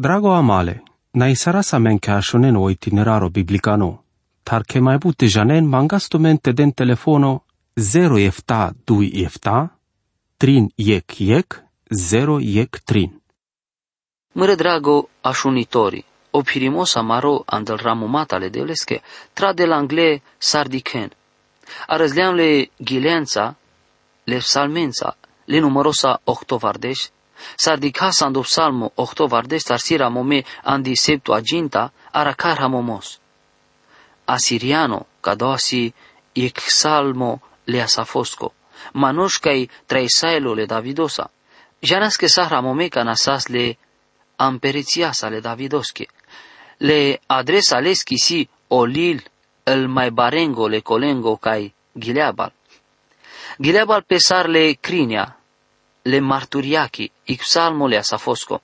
Drago amale, na isara sa men ka shonen o itineraro biblicano, tar ke mai bute janen mangasto mente den telefono 0 efta 2 efta, trin yek yek, 0 yek trin. Mre drago ashunitori, o pirimos amaro andal ramumatale devleske, tra de l'angle sardiken. Arăzleam le gilența, le psalmența, le numerosa octovardeș, sardicasa ando psalmo octovardeș tarsira mome andi septuaginta, aracar hamomos. Asiriano, cadoasi, ec salmo le asafosco, manushkai traisailo le davidosa. Janas que sahra mome canasas le amperițiasa le davidosche. Le adresa leski si olil el mai barengo le colengo cai gileabal. Gileabal pesar le crinia, le marturiachi, ipsalmo le asafosco.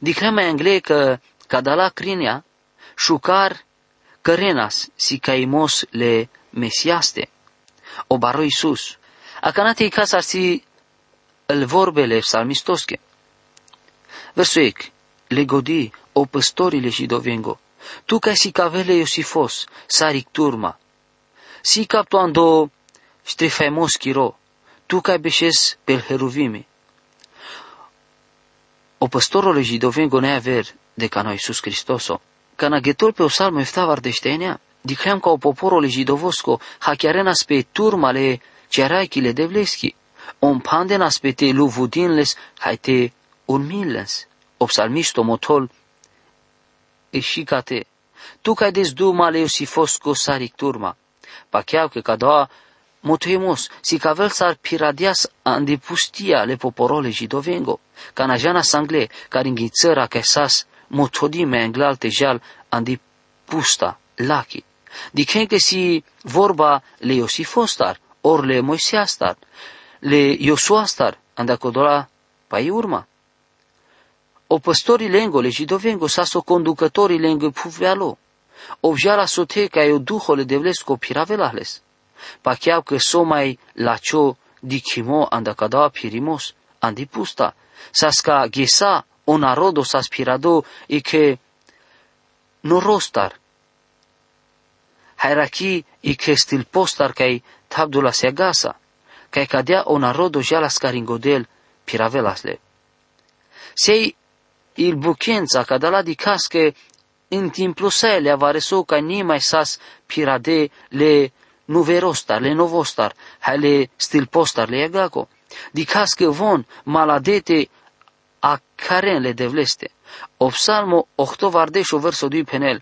Dicrema engle că cadala crinia, șucar cărenas si caimos le mesiaste, o baro Iisus. Acanate i casa si el vorbele psalmistosche. Versuec, le godi, o păstorile și dovengo, tu ca si cavele Iosifos, saric turma, si captuando strefemos chiro, tu ca beșes pel heruvime. O păstorole jidovengo ne aver de ca noi Iisus Hristoso, ca na ghetul pe o salmo eftavar de ștenea, dicream ca o poporole jidovosco, hachiarenas pe turmale cearaichile de vleschi, om pandenas pe te luvudinles, hai te urmilles, o psalmisto motol, eșicate, tu ca des dumale Iosifosco saric turma, pa chiar că ca doa motuemos, si cavel sar piradias andi pustia le poporole jidovengo, ca na jana sangle, care înghițăra ca sas motodime englalte jal andi pusta, lachi. Dicen că si vorba le Iosifostar, or le Moiseastar, le Iosuastar, andacodola pai urma. O păstorii lengo le jidovengo saso conducătorii lengo puvealo. O vjala sote ca eu duhole devlesco piravelahles. Pa chiar că so mai la cio dicimo andacada pirimos, andi pusta. Sasca gesa o narodo saspirado e que norostar. Hairaki e que stil postar kai tabdula seagasa, kai cadea o narodo jala scaringodel piravelasle. Sei il buchenza cadala di casche in timpul sale avareso ca nimai sas pirade le nuverostar, le novostar, hai le stilpostar le agaco. Di casche von maladete a karen le devleste. O psalmo ochtovardeșo verso 2 penel.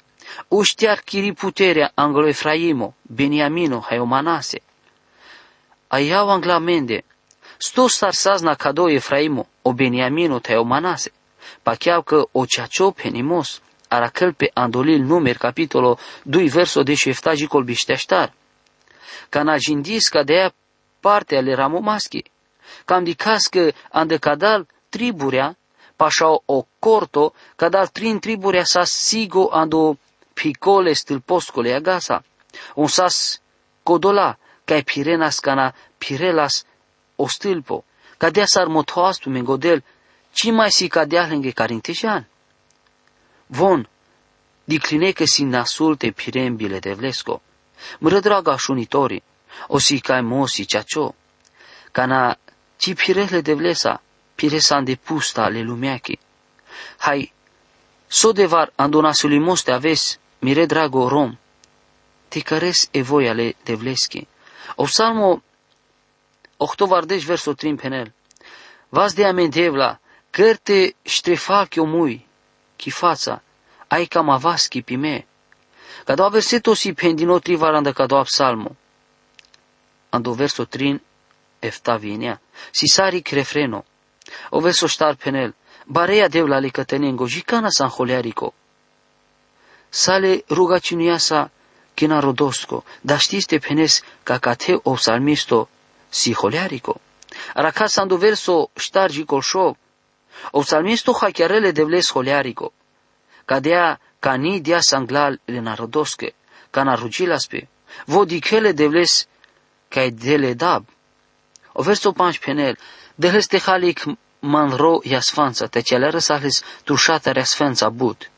Uștiar chiri puterea anglo Efraimo, Beniamino, hai o Manase. Aiau anglamende. Sto star sazna cado Efraimo, o Beniamino, tai o Manase. Pa chiar că o ceacio penimos, aracăl pe andolil numer capitolo 2 verso de șeftagi colbișteștar. Ca na jindis ca de aia parte ale ramomaschi. Cam dicas că andecadal triburea, pașa o corto, cadal trin triburea sa sigo ando picole stâlposcole agasa. Un sas codola, ca pirenas cana pirelas o stâlpo, ca dea s-ar motoastu mengodel, ci mai si cadea lângă carintejan. Von, dicline că si nasulte pirembile de vlesco, mră draga șunitori, o si cai mosi ceacio, cana ci pirele de vlesa, piresan de pusta le lumeachi. Hai, so devar andonasului moste aves, mire drago rom, te căres e voi ale de vleschi. O salmo ochtovardeș verso trim penel. Vas de amendevla, cărte ștrefachio mui, chi fața, ai cam avaschi pime. Cada verseto si pendino trivaranda cada psalmo. Ando verso trin efta vinea, si sari refreno. O verso star penel, barea devla li cătenengo, jicana san holearico. Sale rugăciunea sa china rodosco, dar știți te penes ca cate o salmisto si holearico. Aracasa ando verso ștargi colșo, o salmisto hachiarele devles holearico. Cadea cani dia sanglal le narodosque, cana rugilaspe, vodicele devles cae dele dab. O verso panch penel, deles te halik manro jasfanca, te celera sahlis trušata resfenca bud.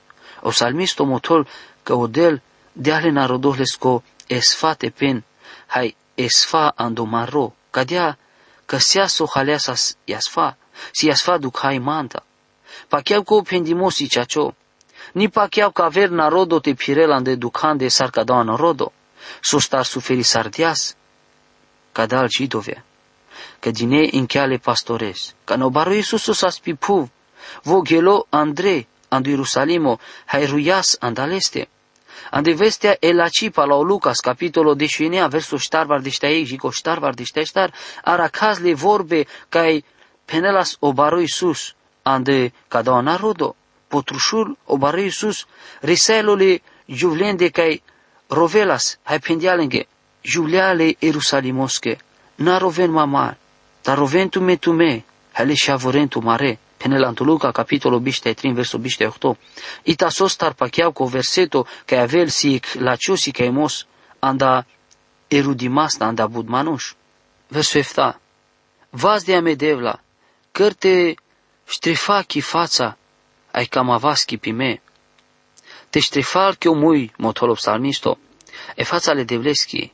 O salmisto motol că odel deale narodohles ko esfate pen, hai esfa ando manro, cadea că sea so haleasas jasfa, si jasfa duc hai manta. Pacheau ko pendimosi chacho, ni pacheau că aver narodo te pirelan de ducan de sarcadana rodo, so star suferi sardias, cadal jidovea că din ei încheale pastores. Că no baro Iisusu sa spipu, vo gelo Andre, andu Ierusalimo, hairuias andaleste. Ande vestea elaci pa la Lucas, capitolo deșuinea, versul ștarvar de ei, jico ștarvar de ștar, aracazle vorbe cai penelas o baro Iisus, ande cada narodo, potrușul o baro Iisus, riselole juvlende cai rovelas, hai pendialenge, juliale Ierusalimosche, naroven mamar, Taroventu me tu me, hele shavorentu mare, penelantu Luca, capitolo biște 3, verso biște 8. Ita sos tarpacheau co verseto ca avel si laciusi ca emos anda erudimasta anda budmanuș. Verso 7. Vaz de amedevla, cărte ștrifaki fața, ai camavaschi pime. Te ștrifal che omui, motolo psalmisto, e fața le devleschi,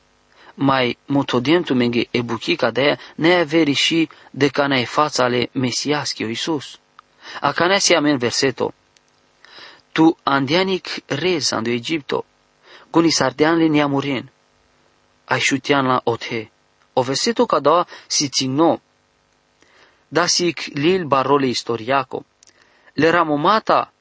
mai mutodientu menge ebuchica de ne averi și de cana e fața ale mesiaschio Iisus. A cana si amen verseto. Tu andianic rez ando Egipto, guni sardean le neamurin, ai șutian la othe. O verseto ca da si țigno, da sic lil barole istoriaco. Le ramomata,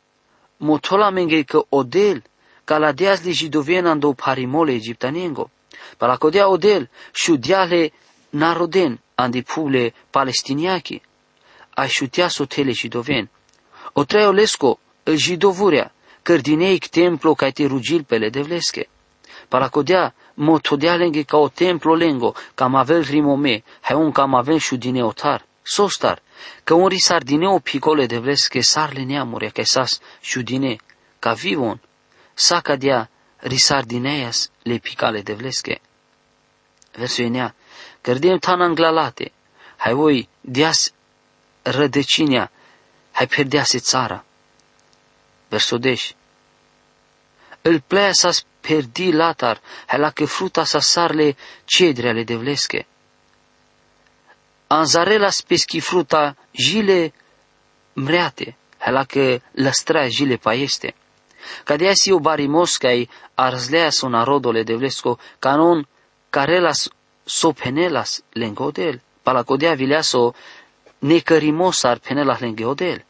motola menge că odel, ca la deas le jidovien ando parimole egiptanengo. Palacodea odel, șudiale naroden, andi pule palestiniachi, a șutea sotele jidoven. O treolesco, îl jidovurea, cărdineic templo ca te rugil pele devlesche. Palacodea, motodea lenghe ca o templo lengo, cam avel rimome, hai un cam avel șudine otar, sostar, că un risardine o picole devlesche sarle neamure, ca sas șudine, ca vivon, saca dea risardineias le picale devlesche. Versul enea, cărdem tananglalate, hai voi dias rădăcinea, hai perdease țara. Versul deși, îl plea să perdi latar, hai la că fruta sa sarle cedre ale devlesche. Anzarela speschi fruta jile mreate, hai la că lăstrea jile paieste. Cadea si o barimoscai arzlea su narodole devlesco, canon carelas so penelas lengodel, palacodea vileaso necărimosar penelas lengodel.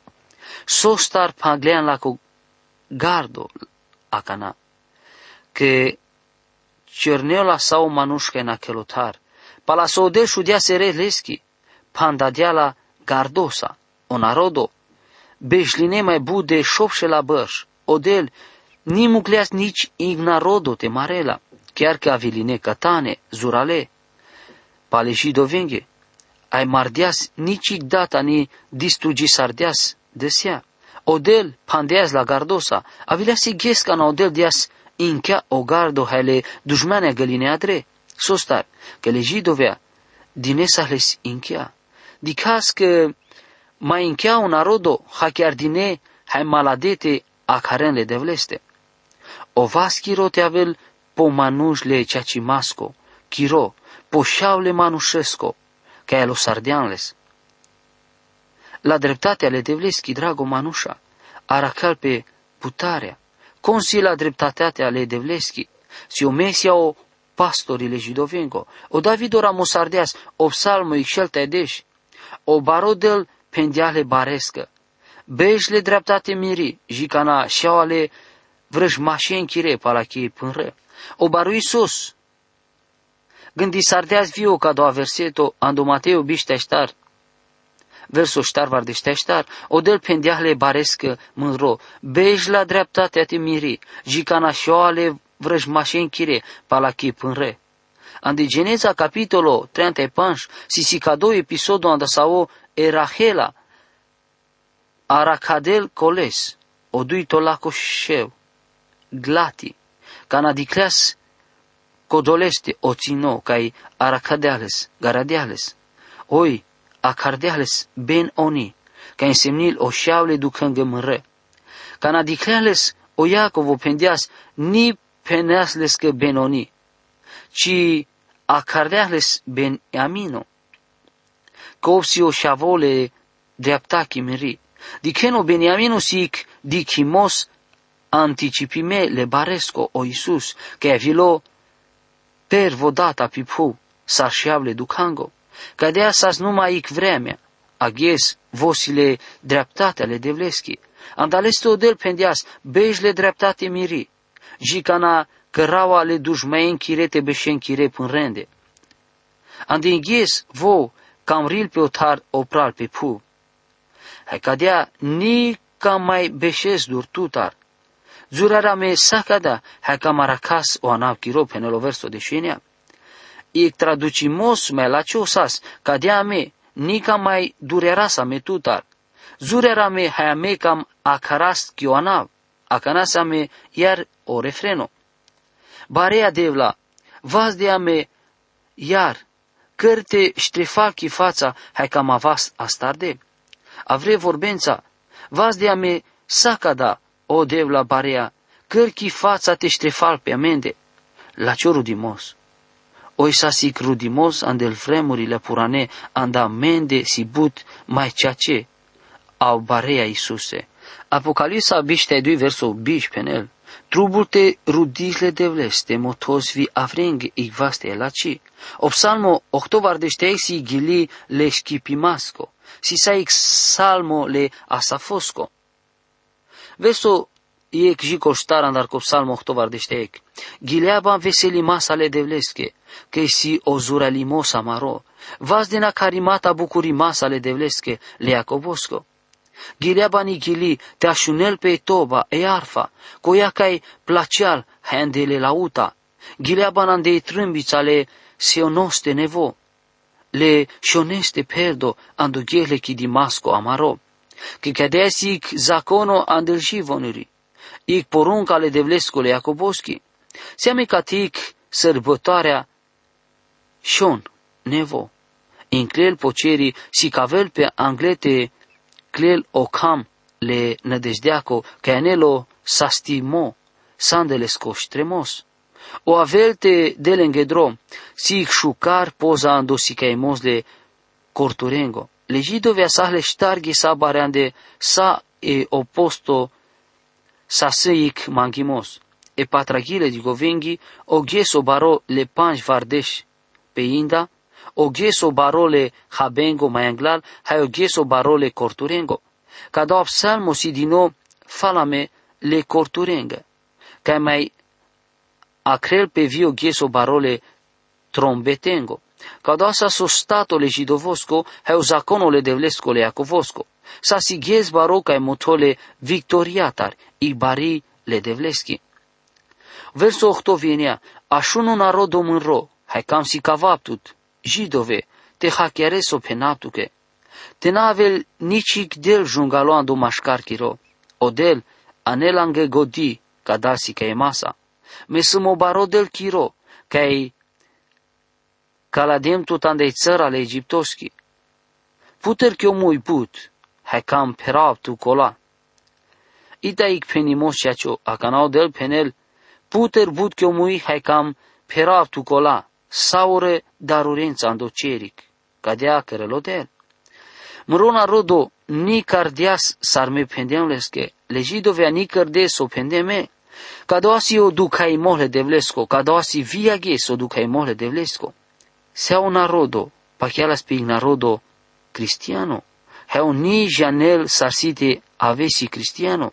So star paglean la gardo acana, que cerneola sau manușca în achelotar, pala sodel șudea sere leschi, pandadeala gardosa, o narodo, beșline mai bude șopșe la băș, odel, ni mucleas nici ignarodo te marela, chiar că aviline catane, zurale, paleji dovenghe, ai mardeas nici data ni distrugi sardeas desea. Odel pandeas la gardosa, avilea si gesca na odel dias inchea o gardo haile dușmane găline adre. Sostar, că le jidovea, din esahles inchea. Dicas că mai inchea un arodo, ha chiar dine, hai maladete a le devleste. O vas te avel po manușle ceacimasco, chiro, po șaule manușesco, ca el o sardeanles. La dreptatea le devleschi, drago manușa, aracal pe putarea, consi la dreptatea le devleschi, si o mesia o pastorile jidovengo, o Davido ramosardeas, o psalmo ixelta edeș, o barodel pendiale barescă, beșle dreptate miri, jicana șeoale vrăjmașe chire palachii pânră. O baru Iisus. Gândi sardeaz viu ca doa verseto ando Mateo bișteștar. Versul ștar var deșteștar, o del pendeahle barescă mânro, bej la dreptatea te miri, jicana șoale vrăjmașe chire palachii pânră. Andi Geneza capitolo 35, sisicado episodul anda sao erahela, aracadel coles, oduito lacoșeu glati, cana dicleas codoleste ocino kai aracadeales, garadeales, oi acardeales ben oni, ca însemnil o șaule ducângă mără. Ca na dicleales o Iacovo pendeas ni peneasles că benoni, ci a cardeales ben amino. Că o șavole dreapta chimeri. Diceno beniamino sic dicimos anticipime le baresco o Iisus, că avilo per vodata pipu, sarșiavle ducango, că de asas numai ic vremea, aghes vosile dreptate ale devleschi, andaleste odel pendias bejle dreptate miri, jicana căraua le dușmăien chirete beșen chire până rende. Andinghes vo cam ril pe otar opral pe pu. Hai cadea ni cam mai beșes dur tutar, Zurara me sakada haka marakas o anav kiro penelo verso de shenea. Ik traducimos me la chosas kadea me nika mai durerasa me tutar. Zurera me hayame kam akaras ki o anav. Akanasa me iar o refreno. Barea devla, vas de me iar, cărte ștrefalchi fața, hai cam avas astarde. Avre vorbența, vas de me sakada, o devla barea, cărchi fața te ștrefal pe amende, la ce rudimos. Oi sa sic rudimos andel vremurile purane, anda mende si but mai ceea ce, au barea Iisuse. Apocalipsa biște dui verso biș penel. Trubulte rudisle devleste motos vi avreng igvaste laci. O psalmo octovardește si gili le schipimasco. Si sa salmo le asafosco. Verso iek žiko štaran ko psalmo htovardește ek. Gileaba veseli masale devleske, că si ozura limosa maro. Vas dina carimata bucuri masale devleske, le Iacobosco. Gileaba ni gili te așunel pe toba e arfa, coia cai placial handele lauta. Gileaba nandei trâmbița le sionoste nevo. Le șoneste perdo andoghele chi di masco amaro că cadesic zakono andel živonuri, ik porunca ale devlescule Iacoboschi, seame catic sărbătoarea șon, nevo, inclel poceri si cavel pe anglete clel ocam le nădejdeaco, că anelo sastimo, sandelesco tremos. O avelte de lengedro, si șucar poza andosica emosle corturengo. Legidovia sahle ștarghi sa bareande sa e oposto sa seic mangimos. E patragile di govenghi o gheso baro le panj vardesh pe inda, o gheso baro le habengo mai anglal, hai o gheso baro le corturengo. Cada psalmo si dino falame le corturenga. Ca mai acrel pe vio gheso baro le trombetengo. Kada sa so stato le židovosco, hai zakono le devlesco le jakovosco. Sa si ghez baroka e motole victoriatar, i bari le devleski. Verso 8 vienea, așunu narodo mânro, hai cam si cavaptut, židove, te hachiareso penaptuke. Te navel nicik del jungaloando mașcarchiro, odel anelange godi, kadasi ca e masa. Me sumo baro del chiro, ca kaladem tutandej țăra ale egiptoski. Puter kyo muy put, hekam perav tu kola. Ita ik penimos chacho, akanao del penel, puter but kyo muy hekam perav tu kola, saure darurența andoceric, cadea cărelo del. Mrona rodo ni cardias sarme pendemleske, legidovea ni cardes o pendeme, Kadoasi o ducai mohle devlesko, kadoasi viage so ducai mohle devlesko se un narodo, pa chiar spig narodo cristiano, heu ni janel sarsite avesi cristiano,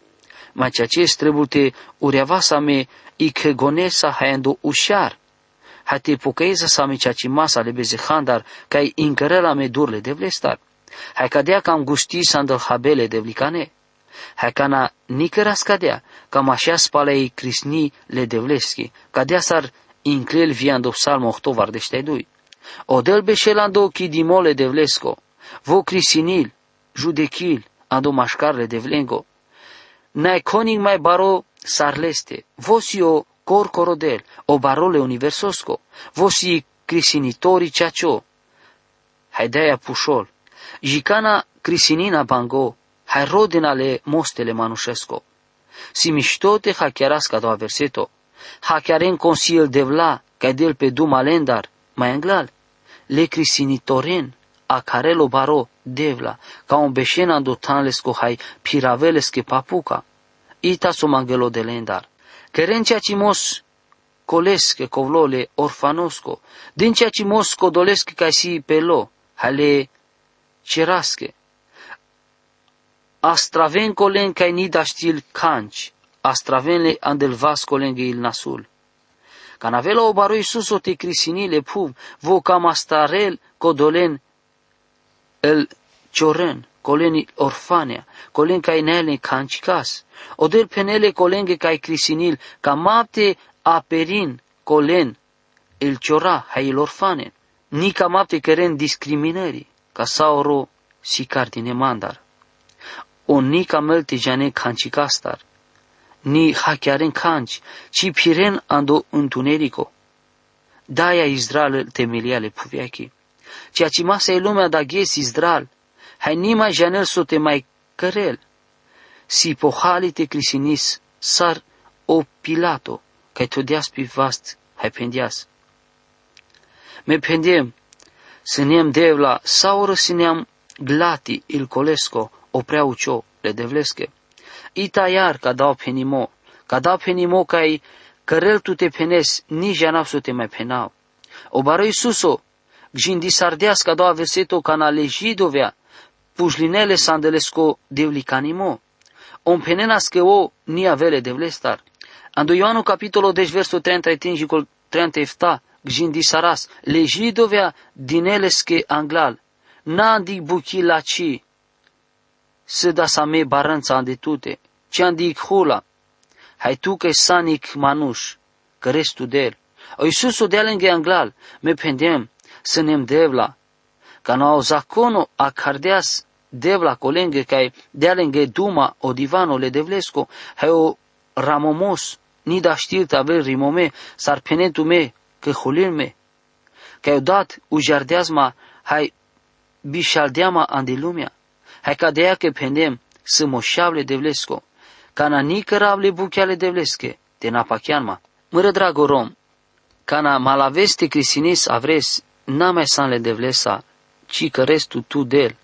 ma ceea ce trebuie ureavasa me i kegonesa haendo ușar, hate pocăieza sa me ceea ce masa le beze handar, ca i încărela me durle de vlestar, hai cadea cam gusti sandal habele de vlicane, hai cana nicăras cadea, cam așa spalei crisni le devleski, cadea sar inclel viando psalmo 8 vardeștei Odel beșelando chidimole de vlesco, vo crisinil, judechil, ando mașcarle de vlengo. Nai coning mai baro sarleste, vosio cor corodel, o barole universosco, vosi crisinitori ceacio. Haideia pușol, jicana crisinina bango, hai rodinale mostele manușesco. Si miștote hackeras ca doua verseto. Hackearen consil devla, ca del pe duma lendar, mai englal. Le crisinitoren, a carelo baro, devla, ca un beșena dotanles co hai piraveles ke papuca. Ita somangelo de lendar. Kerencia cimos colesc covlole orfanosco, din ceea ce mos codolesc ca si pelo, hale cerasche. Astraven colen ca nida stil canci, astravenle andelvas colenghe il nasul. Canavela o baro Iisus o te crisinile puv, vo cam astarel codolen el cioren, coleni orfanea, colen ca inele cancicas, odel penele colenghe ca crisinil, ca mapte aperin colen el ciora hai il orfane, nica mapte keren discriminării, ca sauro si cardine mandar. O nica melte jane cancicastar, ni hachiaren canci, ci piren ando întunerico. Daia Israel temeliale puviachi. Ceea ce masa e lumea da ghes Israel, hai nima janel so te mai cărel. Si pohalite crisinis sar o pilato, kaj todias pi vast hai pendias. Me pendem, sinem devla, saură sineam glati il colesco, oprea ucio, le devleske. Ita iar ca dau penimo, ca dau penimo cai cărel tu te penes, ni janap su te mai penau. O bară Iisuso, gjindi sardeas ca dau verseto ca na legidovea, pușlinele sandelesco devlicanimo. Om penenas că o ni avele devlestar. Ando Ioanu capitolo 10 verso 33 col 37 gjindi saras legidovea dineleske anglal. Nandi buchi laci se da sa me baranța andetute ce andi hula? Hai tu că sanic manuș că restul del o Iisus o dea lângă anglal me pendem să nem devla. Ca no zakono a cardeas devla colenghe kai dea lângă duma o divano le devlesco hai o ramomos ni da știrt aver rimome sar penetu me că hulil me. Că eu dat ujardeazma hai bishaldeama andi lumea. Hai ca de ea că pendem să moșable devlesco ca na ni căravle bucheale devlesche de napachianma mără drago rom ca na malaveste crisinis avres n-a mai san le devlesa ci că restul tu del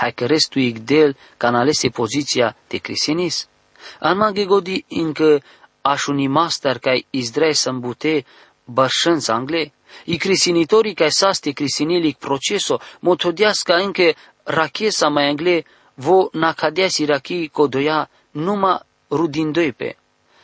hai că restul ig del ca na lese poziția de crisinis an manghe godi încă așuni master kai izdrei sambute bărșânț angle, i crisinitorii kai saste crisinilic proceso, motodiasca încă rachesa mai angle, vo nacadiasi rachi codoia numa rudindoipe,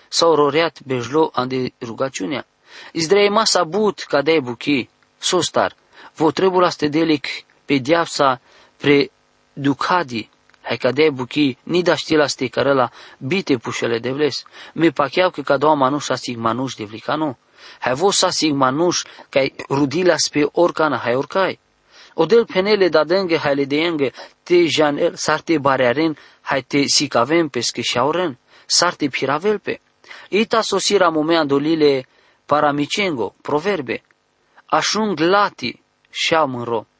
sau roreat bejlo ande rugăciunea. Izdrei masa but ca de buchi, sostar, vo trebula stedelic pe diapsa pre ducadi, hai ca de buchi, ni da știla ste carela, bite pușele de vles, me pacheau că ca doua manuș asig manuș de vlicanu, hai vo sa sig manuș, ca rudila spe orcana hai orcai. Odel penele da denge hai le deenge, te janel sarte barearen, hai te sicavem pesche șauren, sarte piravel pe. Ita sosira momea dolile paramicengo, proverbe, așung lati, șau mânro. O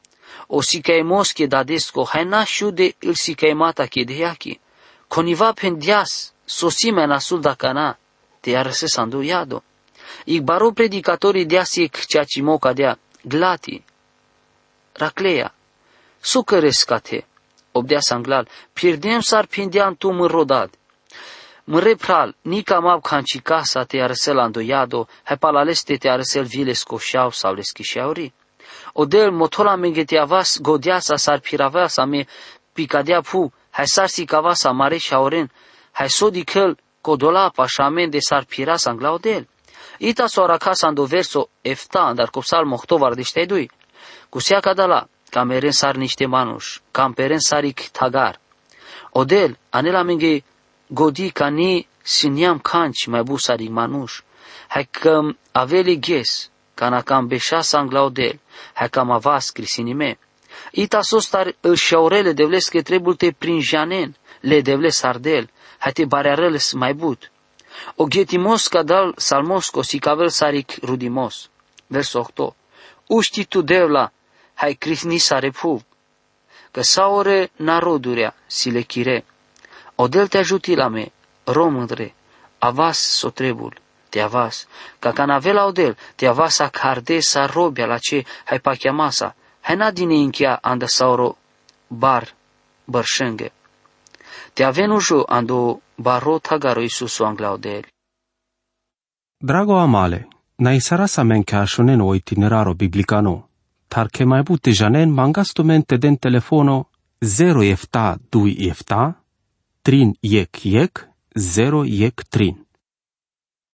sikaimos ke dadesco, haina shude il sikaimata ke deyaki. Koniva pendias, sosime nasul dakana, te arse sandu yado. Ik baro predicatorii deasik ceacimo cadea, glati, racleia, sucărescate, obdea sanglal, pierdem sar pindean tu mărodad. Mre pral, nica mab canci casa te arăsel andoiado, hai palaleste te arăsel vile scoșeau sau le schișeauri. Odel motola mengete avas godiasa sar piravasa me picadea pu, hai sar si cavasa mare shaoren, hai sodi kel codola pașamen de sar pira sangla odel. Ita sora casa ando verso efta, dar copsal mohtovar de ștedui. Cu sea cadala, cameren sar niște manuș, camperen saric tagar. Odel, anela menge godi ca ni siniam canci mai bu saric manuș. Hai că aveli ghes, Cana cam beșa sanglaudel, hai cam avas crisinime. Ita sostar îl șaurele devles că trebuie te prin janen, le devles ardel, hai te barearăles mai but. O ghetimos dal salmos si cavel saric rudimos. Vers 8. Uști tu devla, hai crisni sare pu. Că saore narodurea, si le chire. Odel te ajutila me, romândre, avas sotrebul, te avas, ca canavela odel, te avas a carde sa robia la ce hai pa chiamasa, hai na dine inchia anda sauro bar, bărșenge. Te avenu jo ando baro tagaro Isusu angla odel. Drago amale, na isarasa men ke ashonen o itineraro biblicano, tar ke mai bute janen mangastumente den telefono 0 efta 2 efta, trin yek yek, 0 yek trin.